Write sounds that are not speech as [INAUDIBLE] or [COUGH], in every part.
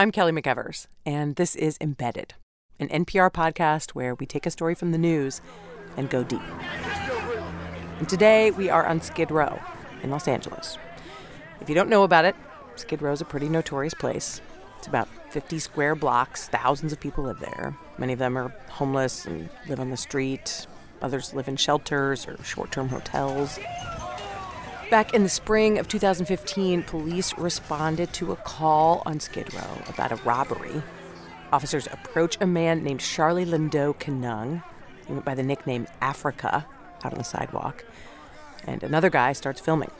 I'm Kelly McEvers, and this is Embedded, an NPR podcast where we take a story from the news and go deep. And today we are on Skid Row in Los Angeles. If you don't know about it, Skid Row is a pretty notorious place. It's about 50 square blocks, thousands of people live there. Many of them are homeless and live on the street. Others live in shelters or short term hotels. Back in the spring of 2015, police responded to a call on Skid Row about a robbery. Officers approach a man named Charlie Leundeu Keunang. He went by the nickname Africa out on the sidewalk. And another guy starts filming.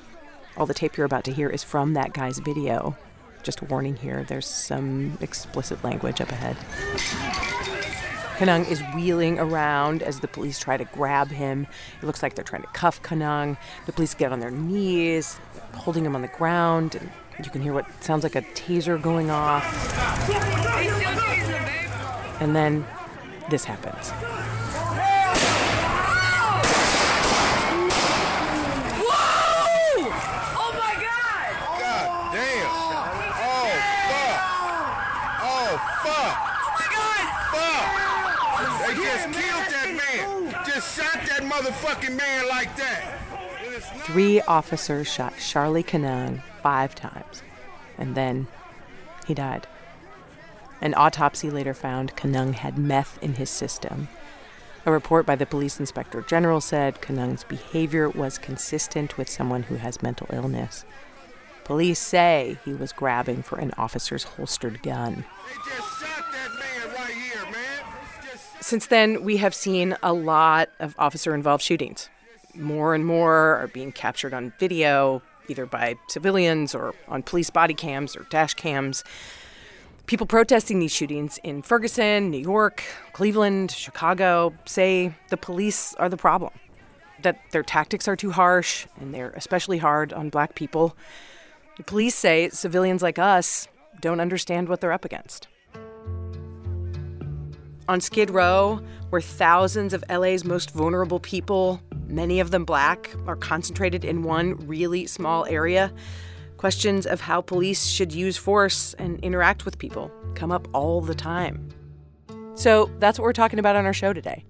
All the tape you're about to hear is from that guy's video. Just a warning here, there's some explicit language up ahead. Keunang is wheeling around as the police try to grab him. It looks like they're trying to cuff Keunang. The police get on their knees, holding him on the ground, and you can hear what sounds like a taser going off. And then this happens. Oh my God! God damn. Oh, fuck. Oh, fuck. Oh my God! Fuck. They just killed that man. Just shot that motherfucking man like that. And it's not- Three officers shot Charlie Keunang five times, and then he died. An autopsy later found Keunang had meth in his system. A report by the police inspector general said Keunang's behavior was consistent with someone who has mental illness. Police say he was grabbing for an officer's holstered gun. Since then, we have seen a lot of officer involved shootings. More and more are being captured on video, either by civilians or on police body cams or dash cams. People protesting these shootings in Ferguson, New York, Cleveland, Chicago say the police are the problem, that their tactics are too harsh and they're especially hard on black people. The police say civilians like us don't understand what they're up against. On Skid Row, where thousands of LA's most vulnerable people, many of them black, are concentrated in one really small area, questions of how police should use force and interact with people come up all the time. So that's what we're talking about on our show today.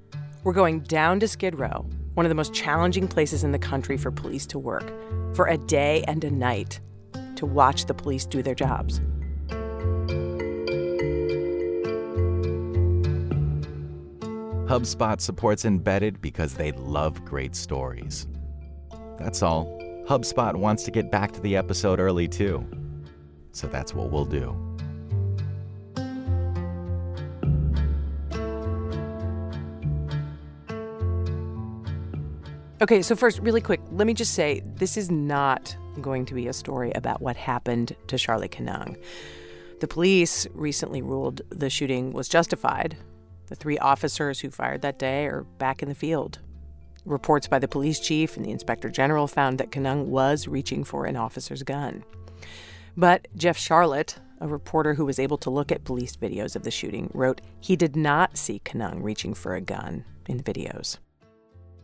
We're going down to Skid Row, one of the most challenging places in the country for police to work, for a day and a night to watch the police do their jobs. HubSpot supports Embedded because they love great stories. That's all. HubSpot wants to get back to the episode early, too. So that's what we'll do. Okay, so first, really quick, let me just say this is not going to be a story about what happened to Charlie Keunang. The police recently ruled the shooting was justified. The three officers who fired that day are back in the field. Reports by the police chief and the inspector general found that Keunang was reaching for an officer's gun. But Jeff Charlotte, a reporter who was able to look at police videos of the shooting, wrote he did not see Keunang reaching for a gun in the videos.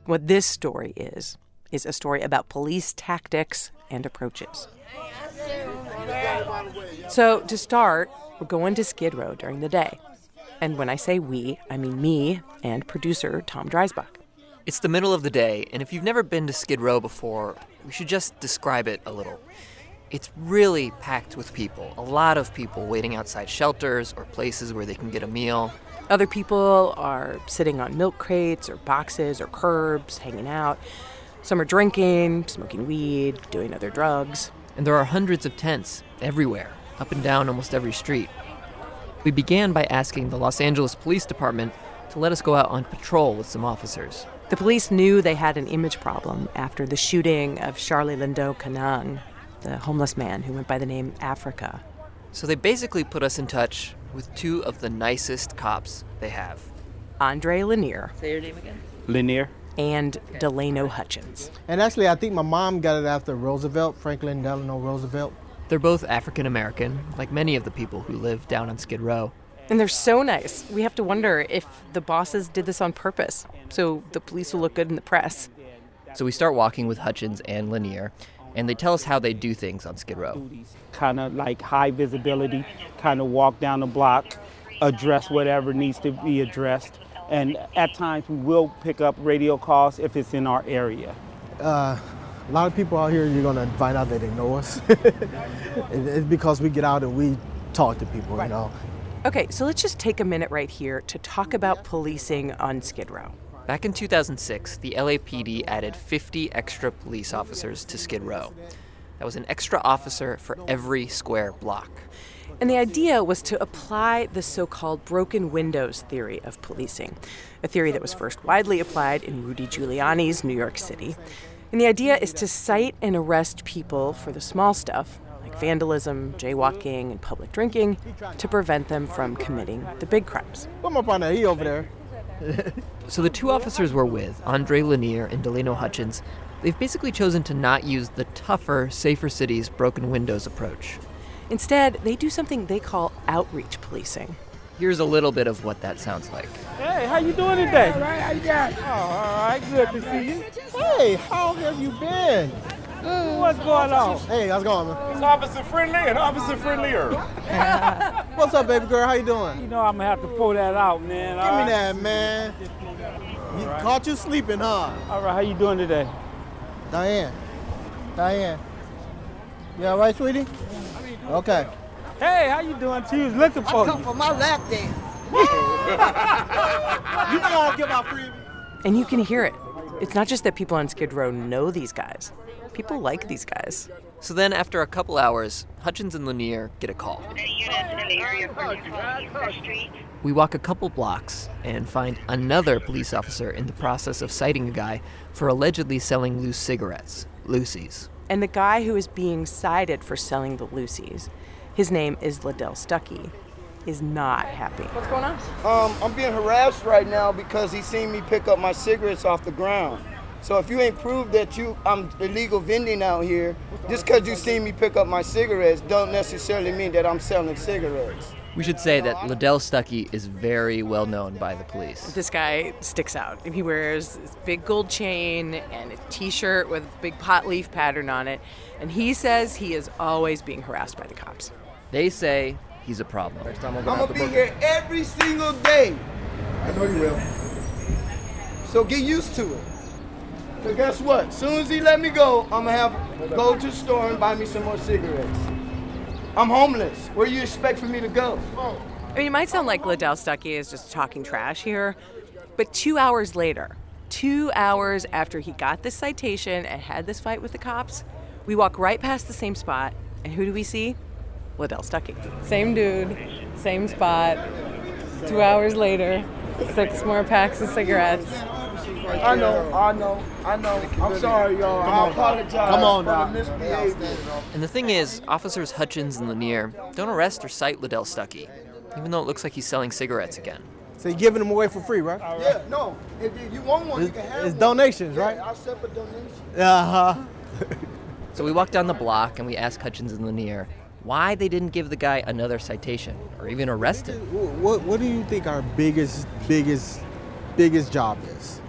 What this story is, is a story about police tactics and approaches. So, to start, we're going to Skid Row during the day. And when I say we, I mean me and producer Tom Dreisbach. It's the middle of the day, and if you've never been to Skid Row before, we should just describe it a little. It's really packed with people, a lot of people waiting outside shelters or places where they can get a meal. Other people are sitting on milk crates or boxes or curbs, hanging out. Some are drinking, smoking weed, doing other drugs. And there are hundreds of tents everywhere, up and down almost every street. We began by asking the Los Angeles Police Department to let us go out on patrol with some officers. The police knew they had an image problem after the shooting of Charlie Leundeu Keunang, the homeless man who went by the name Africa. So they basically put us in touch with two of the nicest cops they have. Andre Lanier Say your name again? Lanier. and Delano Hutchins. And actually, I think my mom got it after Roosevelt, Franklin Delano Roosevelt. They're both African American, like many of the people who live down on Skid Row. And they're so nice. We have to wonder if the bosses did this on purpose so the police will look good in the press. So we start walking with Hutchins and Lanier, and they tell us how they do things on Skid Row. kind of like high visibility, kind of walk down the block, address whatever needs to be addressed. And at times we will pick up radio calls if it's in our area. Uh, a lot of people out here, you're gonna find out that they know us. [LAUGHS] It's because we get out and we talk to people, you know. Okay, so let's just take a minute right here to talk about policing on Skid Row. Back in 2006, the LAPD added 50 extra police officers to Skid Row. That was an extra officer for every square block. And the idea was to apply the so called broken windows theory of policing, a theory that was first widely applied in Rudy Giuliani's New York City. And the idea is to cite and arrest people for the small stuff, like vandalism, jaywalking, and public drinking, to prevent them from committing the big crimes. Come up on there, he over there. [LAUGHS] So the two officers we're with, Andre Lanier and Delano Hutchins, they've basically chosen to not use the tougher, safer cities broken windows approach. Instead, they do something they call outreach policing. Here's a little bit of what that sounds like. Hey, how you doing today? All right, how you doing? Oh, all right, good to see you. Hey, how have you been? Mm. What's going on? Hey, how's it going, man? It's officer friendly and officer friendlier. [LAUGHS] What's up, baby girl? How you doing? You know I'm gonna have to pull that out, man. Give me that, man. You caught you sleeping, huh? All right, how you doing today? Diane. Diane. You all right, sweetie? Okay. Hey, how you doing? She was looking for you. for my lap dance. [LAUGHS] you know I'll give out freebie. And you can hear it. It's not just that people on Skid Row know these guys, people like these guys. So then, after a couple hours, Hutchins and Lanier get a call. We walk a couple blocks and find another police officer in the process of citing a guy for allegedly selling loose cigarettes, loosies. And the guy who is being cited for selling the loosies, his name is Liddell Stuckey, is not happy. What's going on? Um, I'm being harassed right now because he seen me pick up my cigarettes off the ground. So if you ain't proved that you I'm illegal vending out here, just because you seen me pick up my cigarettes don't necessarily mean that I'm selling cigarettes. We should say that Liddell Stuckey is very well known by the police. This guy sticks out. He wears this big gold chain and a t shirt with a big pot leaf pattern on it. And he says he is always being harassed by the cops. They say he's a problem. I'm gonna be here every single day. I know you will. So get used to it. So guess what? Soon as he let me go, I'm gonna have go to the store and buy me some more cigarettes. I'm homeless. Where do you expect for me to go? I mean, it might sound like Liddell Stuckey is just talking trash here, but two hours later, two hours after he got this citation and had this fight with the cops, we walk right past the same spot, and who do we see? Liddell Stuckey. Same dude, same spot. Two hours later, six more packs of cigarettes. I know, I know, I know. I'm sorry, y'all. I apologize Come on for now. the misbehavior. And the thing is, officers Hutchins and Lanier don't arrest or cite Liddell Stuckey, even though it looks like he's selling cigarettes again. So you're giving them away for free, right? Yeah, no. If if you want one, you can have it. It's one. donations, Yeah, right? I'll set up a donation. Uh huh. So we walk down the block and we ask Hutchins and Lanier why they didn't give the guy another citation or even arrest him. What What do you think our biggest, biggest, biggest job is?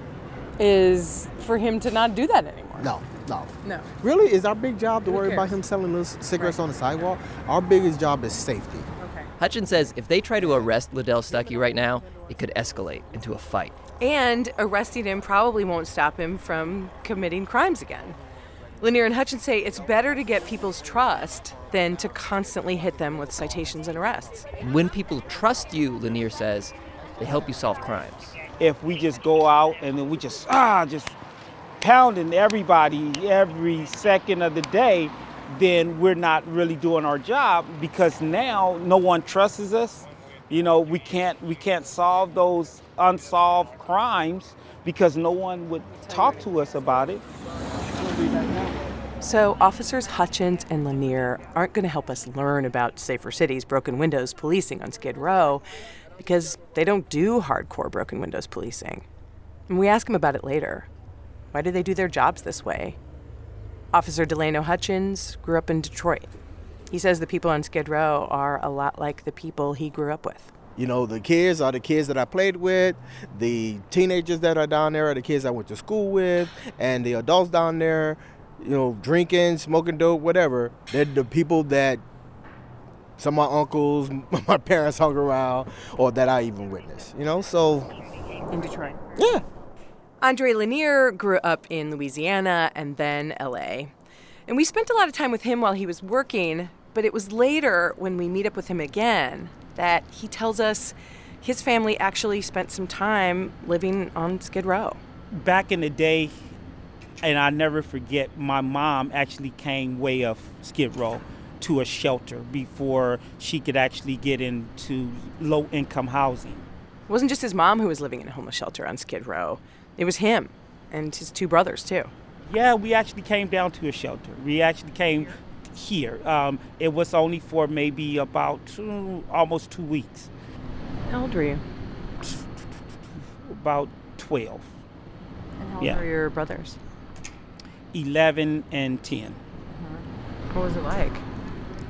Is for him to not do that anymore. No, no. No. Really, is our big job to worry about him selling those cigarettes on the sidewalk? Our biggest job is safety. Okay. Hutchins says if they try to arrest Liddell Stuckey right now, it could escalate into a fight. And arresting him probably won't stop him from committing crimes again. Lanier and Hutchins say it's better to get people's trust than to constantly hit them with citations and arrests. When people trust you, Lanier says, they help you solve crimes. If we just go out and then we just ah just pounding everybody every second of the day, then we're not really doing our job because now no one trusts us. You know, we can't we can't solve those unsolved crimes because no one would talk to us about it. So, officers Hutchins and Lanier aren't going to help us learn about Safer Cities broken windows policing on Skid Row because they don't do hardcore broken windows policing. And we ask them about it later. Why do they do their jobs this way? Officer Delano Hutchins grew up in Detroit. He says the people on Skid Row are a lot like the people he grew up with. You know, the kids are the kids that I played with. The teenagers that are down there are the kids I went to school with, and the adults down there you know, drinking, smoking dope, whatever, they're the people that some of my uncles, [LAUGHS] my parents hung around, or that I even witnessed. You know, so In Detroit. yeah. Andre Lanier grew up in Louisiana and then LA. And we spent a lot of time with him while he was working, but it was later when we meet up with him again that he tells us his family actually spent some time living on Skid Row. Back in the day, and I never forget, my mom actually came way of Skid Row to a shelter before she could actually get into low income housing. It wasn't just his mom who was living in a homeless shelter on Skid Row, it was him and his two brothers, too. Yeah, we actually came down to a shelter. We actually came here. Um, it was only for maybe about two, almost two weeks, How old were you? about 12, And how old Yeah. were your brothers? 11, and 10. Uh-huh. What was it like?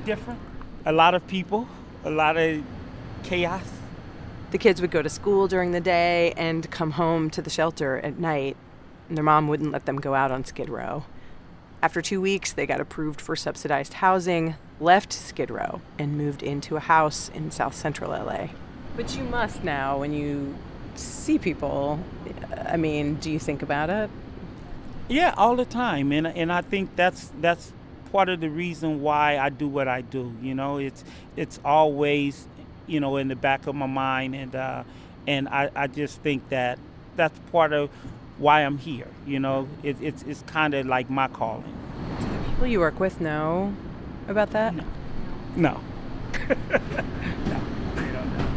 Different. A lot of people, a lot of chaos. The kids would go to school during the day and come home to the shelter at night, and their mom wouldn't let them go out on Skid Row. After two weeks, they got approved for subsidized housing, left Skid Row, and moved into a house in south central LA. But you must now, when you see people, I mean, do you think about it? Yeah, all the time, and and I think that's that's part of the reason why I do what I do. You know, it's it's always, you know, in the back of my mind, and uh, and I, I just think that that's part of why I'm here. You know, it, it's it's kind of like my calling. Do the people you work with know about that? No. No. [LAUGHS]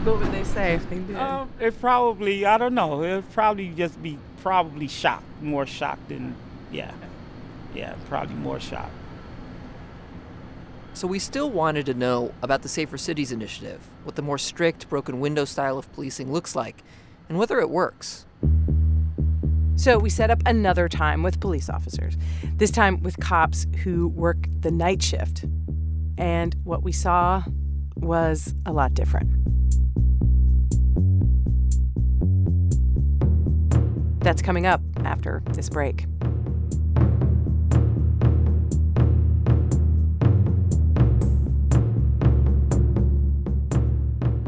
What would they say if they did? Um, it probably I don't know. It'd probably just be probably shocked, more shocked than yeah, yeah, probably more shocked. So we still wanted to know about the Safer Cities initiative, what the more strict broken window style of policing looks like, and whether it works. So we set up another time with police officers, this time with cops who work the night shift. And what we saw was a lot different. That's coming up after this break.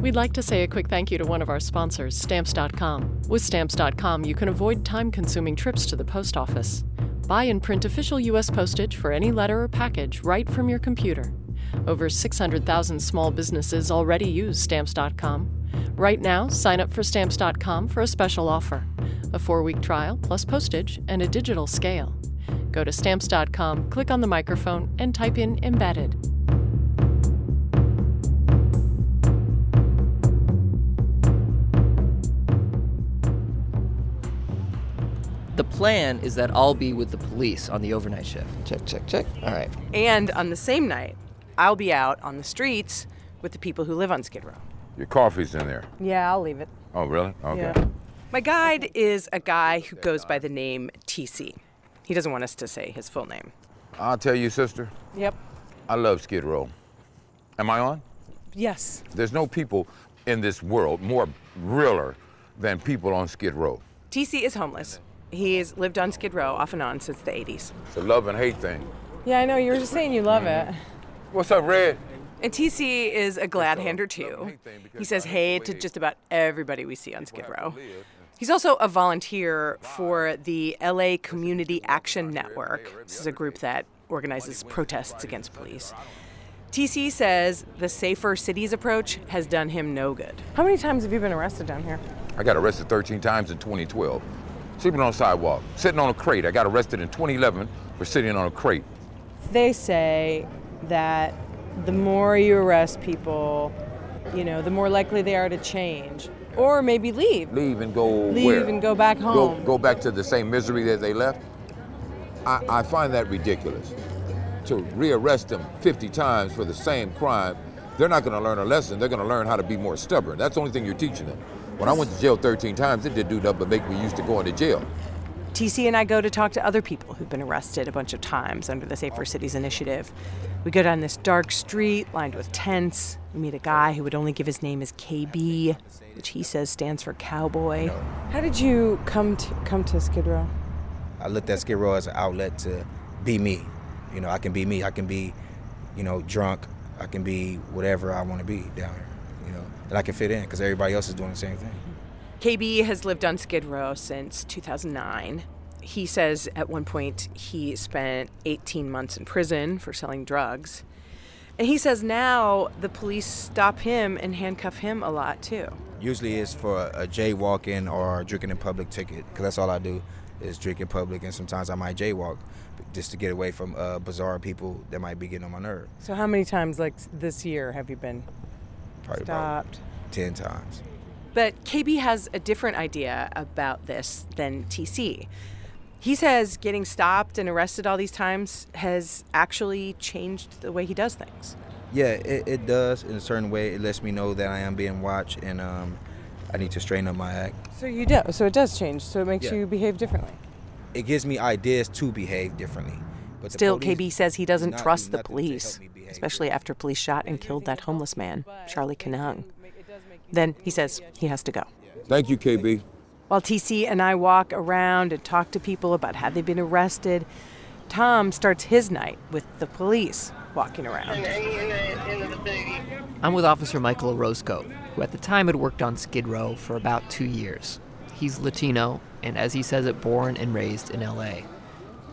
We'd like to say a quick thank you to one of our sponsors, Stamps.com. With Stamps.com, you can avoid time consuming trips to the post office. Buy and print official U.S. postage for any letter or package right from your computer. Over 600,000 small businesses already use Stamps.com. Right now, sign up for Stamps.com for a special offer a four week trial plus postage and a digital scale. Go to Stamps.com, click on the microphone, and type in embedded. The plan is that I'll be with the police on the overnight shift. Check, check, check. All right. And on the same night, I'll be out on the streets with the people who live on Skid Row. Your coffee's in there. Yeah, I'll leave it. Oh, really? Okay. Yeah. My guide is a guy who goes by the name TC. He doesn't want us to say his full name. I'll tell you, sister, Yep. I love Skid Row. Am I on? Yes. There's no people in this world more realer than people on Skid Row. TC is homeless. He's lived on Skid Row off and on since the 80s. It's a love and hate thing. Yeah, I know. You were just saying you love it. What's up, Red? And TC is a glad hander, too. He says hey to just about everybody we see on Skid Row. He's also a volunteer for the LA Community Action Network. This is a group that organizes protests against police. TC says the safer cities approach has done him no good. How many times have you been arrested down here? I got arrested 13 times in 2012. Sleeping on a sidewalk, sitting on a crate. I got arrested in 2011 for sitting on a crate. They say that the more you arrest people, you know, the more likely they are to change or maybe leave. Leave and go Leave where? and go back Go, home. go back to the same misery that they left? I, I find that ridiculous. To rearrest them 50 times for the same crime, they're not going to learn a lesson. They're going to learn how to be more stubborn. That's the only thing you're teaching them. When I went to jail 13 times, it didn't do nothing but make me used to going to jail. TC and I go to talk to other people who've been arrested a bunch of times under the Safer Cities initiative. We go down this dark street lined with tents. We meet a guy who would only give his name as KB, which he says stands for cowboy. How did you come to come to Skid Row? I looked at Skid Row as an outlet to be me. You know, I can be me. I can be, you know, drunk. I can be whatever I want to be down here. You know, and I can fit in because everybody else is doing the same thing. KB has lived on Skid Row since 2009. He says at one point he spent 18 months in prison for selling drugs. And he says now the police stop him and handcuff him a lot too. Usually it's for a jaywalking or drinking in public ticket because that's all I do is drink in public and sometimes I might jaywalk just to get away from uh, bizarre people that might be getting on my nerve. So how many times like this year have you been Probably stopped? about 10 times. But KB has a different idea about this than TC. He says getting stopped and arrested all these times has actually changed the way he does things. Yeah, it, it does in a certain way. It lets me know that I am being watched and um, I need to straighten up my act. So you do. So it does change. So it makes Yeah. you behave differently. It gives me ideas to behave differently. But Still, KB says he doesn't trust the police, help me behave especially after police shot and killed that homeless man, Charlie Keunang. Then he says he has to go. Thank you, KB. While TC and I walk around and talk to people about how they've been arrested, Tom starts his night with the police walking around. I'm with Officer Michael Orozco, who at the time had worked on Skid Row for about two years. He's Latino, and as he says it, born and raised in LA.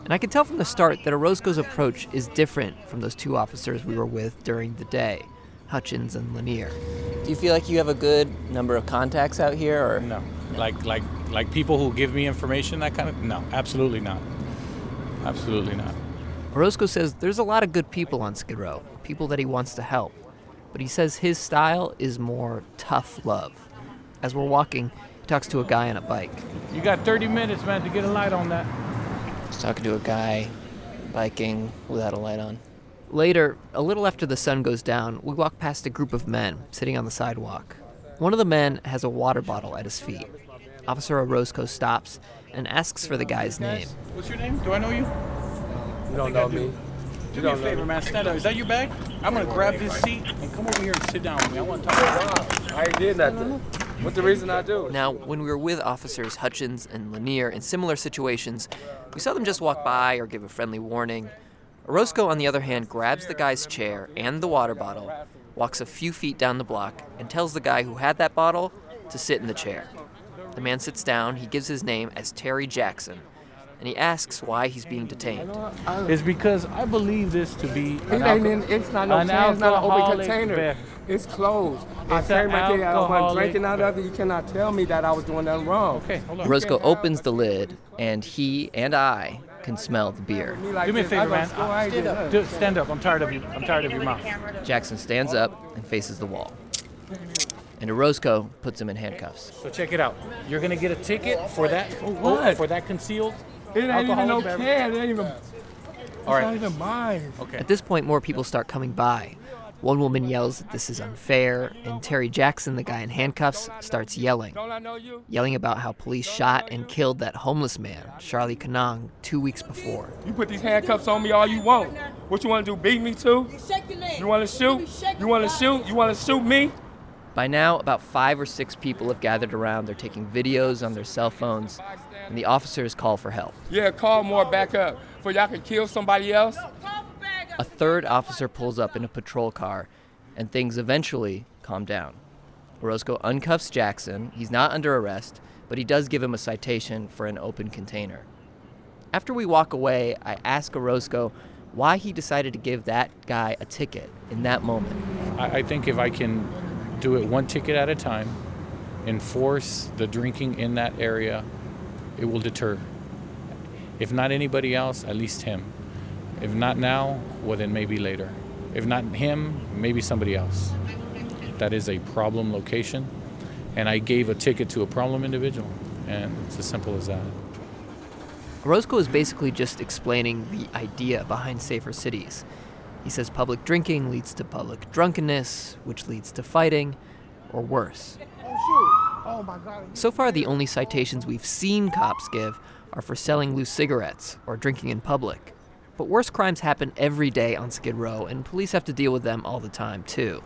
And I can tell from the start that Orozco's approach is different from those two officers we were with during the day, Hutchins and Lanier. Do you feel like you have a good number of contacts out here, or No, like like like people who give me information, that kind of no, absolutely not, absolutely not. Orozco says there's a lot of good people on Skid Row, people that he wants to help. But he says his style is more tough love. As we're walking, he talks to a guy on a bike. You got 30 minutes, man, to get a light on that. just talking to a guy biking without a light on? Later, a little after the sun goes down, we walk past a group of men sitting on the sidewalk. One of the men has a water bottle at his feet. Officer Orozco stops and asks for the guy's name. What's your name? Do I know you? You don't know me. Do me a favor, man. Stand up. Is that your bag? I'm gonna grab this seat and come over here and sit down with me. I want to talk. To you. I ain't did nothing. What's the reason I do? Now, when we were with officers Hutchins and Lanier in similar situations, we saw them just walk by or give a friendly warning. Orozco, on the other hand, grabs the guy's chair and the water bottle, walks a few feet down the block, and tells the guy who had that bottle to sit in the chair. The man sits down, he gives his name as Terry Jackson, and he asks why he's being detained. It's because I believe this to be It an, ain't alco- in, it's not no an can, it's not an open container. bev- It's closed. I It's tell an you right there, I wasn't alcoholic- drinking out of it. You cannot tell me that I was doing nothing wrong. Okay, hold on. Orozco opens the lid, and he and I can smell the beer. Do me a favor, man. score, I ain't did nothing. Do- stand up. I'm tired of you. I'm tired of your mouth. Jackson stands up and faces the wall. And Orozco puts him in handcuffs. So check it out. You're gonna get a ticket for that. what? For that concealed It ain't even no beverage. can. It ain't even. All It's not even mine. Okay. At this point, more people start coming by. One woman yells that this is unfair, and Terry Jackson, the guy in handcuffs, starts yelling. Don't I know you? Yelling about how police shot and killed that homeless man, Charlie Keunang, two weeks before. You put these handcuffs on me all you want. What you want to do? Beat me too? You want to shoot? You want to shoot? You want to shoot me? By now, about five or six people have gathered around. They're taking videos on their cell phones, and the officers call for help. Yeah, call more back up. For y'all can kill somebody else. A third officer pulls up in a patrol car, and things eventually calm down. Orozco uncuffs Jackson. He's not under arrest, but he does give him a citation for an open container. After we walk away, I ask Orozco why he decided to give that guy a ticket in that moment. I, think if I can do it one ticket at a time, enforce the drinking in that area, it will deter. If not anybody else, at least him. If not now, well, then maybe later. If not him, maybe somebody else. That is a problem location. And I gave a ticket to a problem individual. And it's as simple as that. Orozco is basically just explaining the idea behind safer cities. He says public drinking leads to public drunkenness, which leads to fighting, or worse. So far, the only citations we've seen cops give are for selling loose cigarettes or drinking in public. But worse crimes happen every day on Skid Row, and police have to deal with them all the time, too.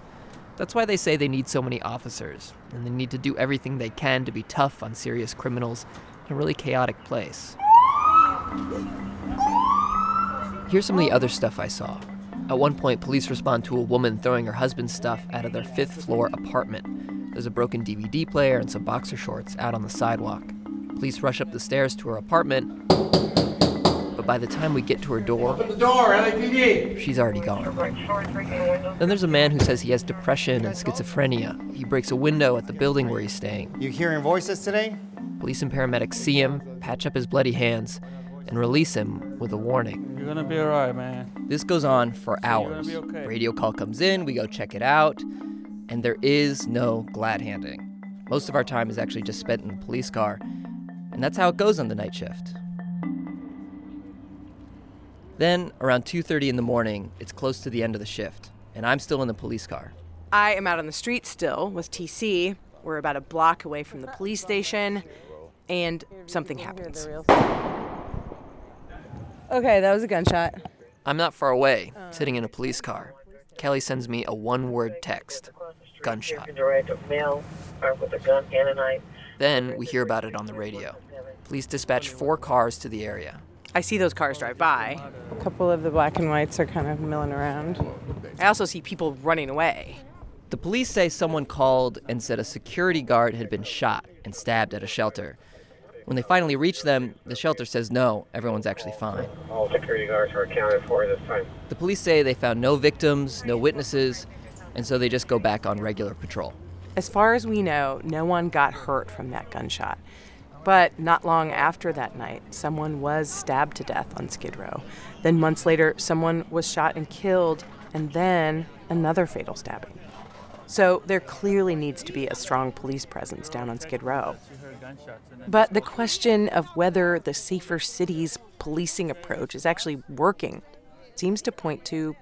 That's why they say they need so many officers, and they need to do everything they can to be tough on serious criminals in a really chaotic place. Here's some of the other stuff I saw. At one point, police respond to a woman throwing her husband's stuff out of their fifth floor apartment. There's a broken DVD player and some boxer shorts out on the sidewalk. Police rush up the stairs to her apartment, but by the time we get to her door, Open the door, LAPD. she's already gone. Then there's a man who says he has depression and schizophrenia. He breaks a window at the building where he's staying. You hearing voices today? Police and paramedics see him, patch up his bloody hands, and release him with a warning. You're gonna be alright, man. This goes on for hours. okay. Radio call comes in, we go check it out, and there is no glad handing. Most of our time is actually just spent in the police car, and that's how it goes on the night shift. Then, around 2:30 in the morning, it's close to the end of the shift, and I'm still in the police car. I am out on the street still with TC. We're about a block away from the police station, and something happens. Okay, that was a gunshot. I'm not far away, sitting in a police car. Kelly sends me a one-word text. Gunshot. male armed with a gun and a knife. Then we hear about it on the radio. Police dispatch four cars to the area. I see those cars drive by. A couple of the black and whites are kind of milling around. I also see people running away. The police say someone called and said a security guard had been shot and stabbed at a shelter. When they finally reach them, the shelter says no, everyone's actually fine. All security guards are accounted for this time. The police say they found no victims, no witnesses, and so they just go back on regular patrol. As far as we know, no one got hurt from that gunshot. But not long after that night, someone was stabbed to death on Skid Row. Then months later, someone was shot and killed, and then another fatal stabbing. So there clearly needs to be a strong police presence down on Skid Row. But the question of whether the Safer Cities policing approach is actually working seems to point to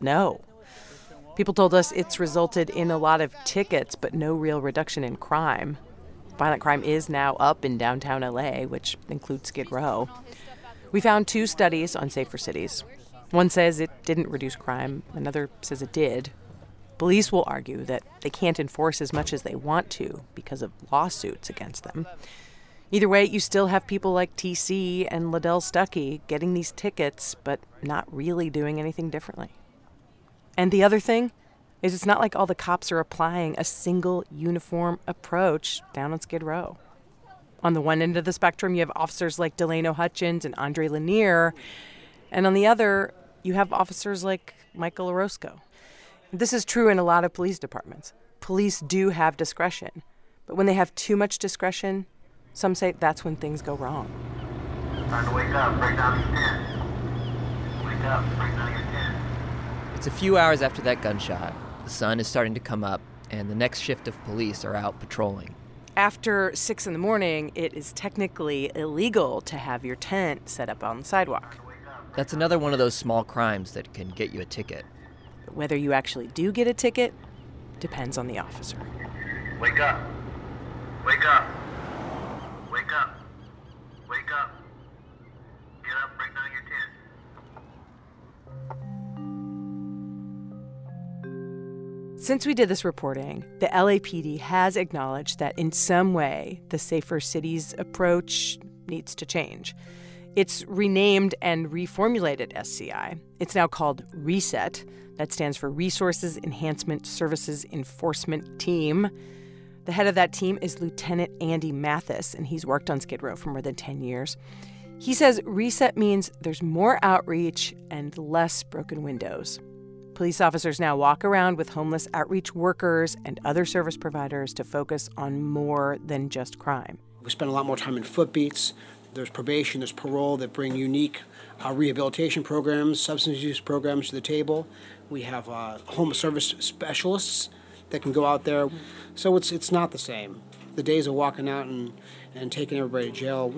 no. People told us it's resulted in a lot of tickets, but no real reduction in crime. Violent crime is now up in downtown LA, which includes Skid Row. We found two studies on safer cities. One says it didn't reduce crime, another says it did. Police will argue that they can't enforce as much as they want to because of lawsuits against them. Either way, you still have people like TC and Liddell Stuckey getting these tickets, but not really doing anything differently. And the other thing is it's not like all the cops are applying a single uniform approach down on Skid Row. On the one end of the spectrum, you have officers like Delano Hutchins and Andre Lanier, and on the other, you have officers like Michael Orozco. This is true in a lot of police departments. Police do have discretion, but when they have too much discretion, some say that's when things go wrong. Time to wake up, break down these tents. Wake up, break down your tents. It's a few hours after that gunshot. The sun is starting to come up, and the next shift of police are out patrolling. After six in the morning, it is technically illegal to have your tent set up on the sidewalk. That's another one of those small crimes that can get you a ticket. But whether you actually do get a ticket depends on the officer. Wake up. Wake up. Wake up. Wake up. Since we did this reporting, the LAPD has acknowledged that in some way the Safer Cities approach needs to change. It's renamed and reformulated SCI. It's now called RESET. That stands for Resources Enhancement Services Enforcement Team. The head of that team is Lieutenant Andy Mathis, and he's worked on Skid Row for more than 10 years. He says reset means there's more outreach and less broken windows. Police officers now walk around with homeless outreach workers and other service providers to focus on more than just crime. We spend a lot more time in footbeats. There's probation, there's parole that bring unique uh, rehabilitation programs, substance use programs to the table. We have uh, home service specialists that can go out there. So it's it's not the same. The days of walking out and, and taking everybody to jail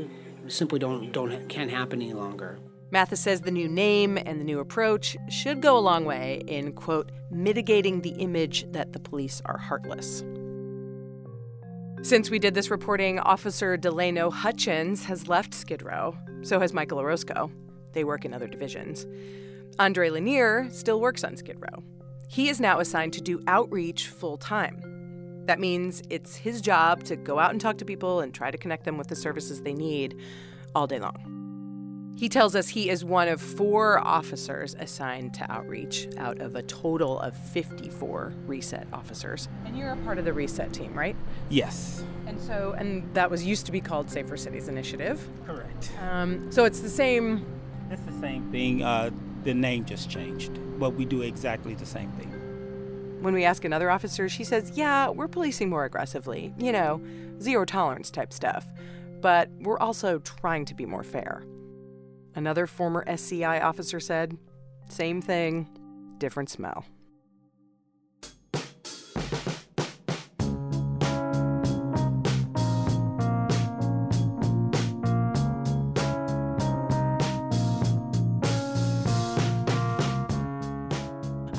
simply don't don't can't happen any longer. Mathis says the new name and the new approach should go a long way in, quote, mitigating the image that the police are heartless. Since we did this reporting, Officer Delano Hutchins has left Skid Row. So has Michael Orozco. They work in other divisions. Andre Lanier still works on Skid Row. He is now assigned to do outreach full time. That means it's his job to go out and talk to people and try to connect them with the services they need all day long. He tells us he is one of four officers assigned to outreach out of a total of 54 reset officers. And you're a part of the reset team, right? Yes. And so, and that was used to be called Safer Cities Initiative. Correct. Um, so it's the same. It's the same thing. Uh, the name just changed, but we do exactly the same thing. When we ask another officer, she says, Yeah, we're policing more aggressively, you know, zero tolerance type stuff. But we're also trying to be more fair. Another former SCI officer said, Same thing, different smell.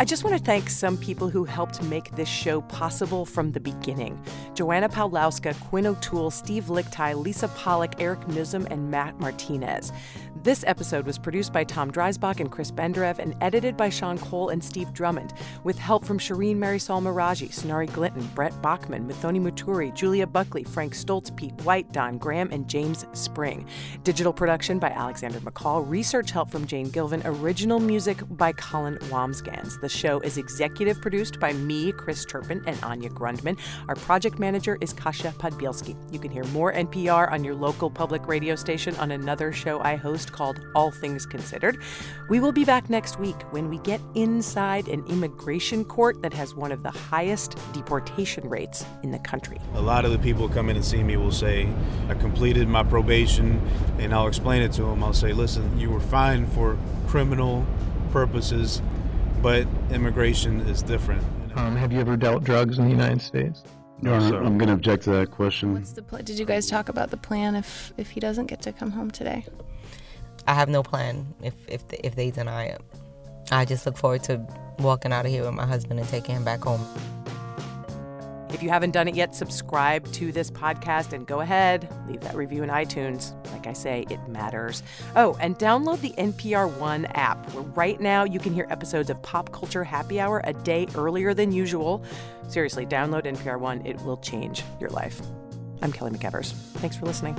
I just want to thank some people who helped make this show possible from the beginning Joanna Pawlowska, Quinn O'Toole, Steve Lickteig, Lisa Pollock, Eric Nuzum, and Matt Martinez. This episode was produced by Tom Dreisbach and Chris Benderev and edited by Sean Cole and Steve Drummond, with help from Shereen Marisol Meraji, Sonari Glinton, Brett Bachman, Muthoni Muturi, Julia Buckley, Frank Stoltze, Pete White, Don Graham, and James Spring. Digital production by Alexander McCall, research help from Jane Gilvin, original music by Colin Wambsgans. The show is executive produced by me, Chris Turpin, and Anya Grundmann. Our project manager is Kasia Podbielski. You can hear more NPR on your local public radio station on another show I host called All Things Considered. We will be back next week when we get inside an immigration court that has one of the highest deportation rates in the country. A lot of the people come in and see me will say, I completed my probation, and I'll explain it to them. I'll say, listen, you were fine for criminal purposes, but immigration is different. Um, have you ever dealt drugs in the United States? No, I'm, I'm going to object to that question. What's the pl- Did you guys talk about the plan if if he doesn't get to come home today? I have no plan if if the, if they deny it. I just look forward to walking out of here with my husband and taking him back home. If you haven't done it yet, subscribe to this podcast and go ahead, leave that review in iTunes. Like I say, it matters. Oh, and download the NPR One app, where right now you can hear episodes of Pop Culture Happy Hour a day earlier than usual. Seriously, download NPR One, it will change your life. I'm Kelly McEvers. Thanks for listening.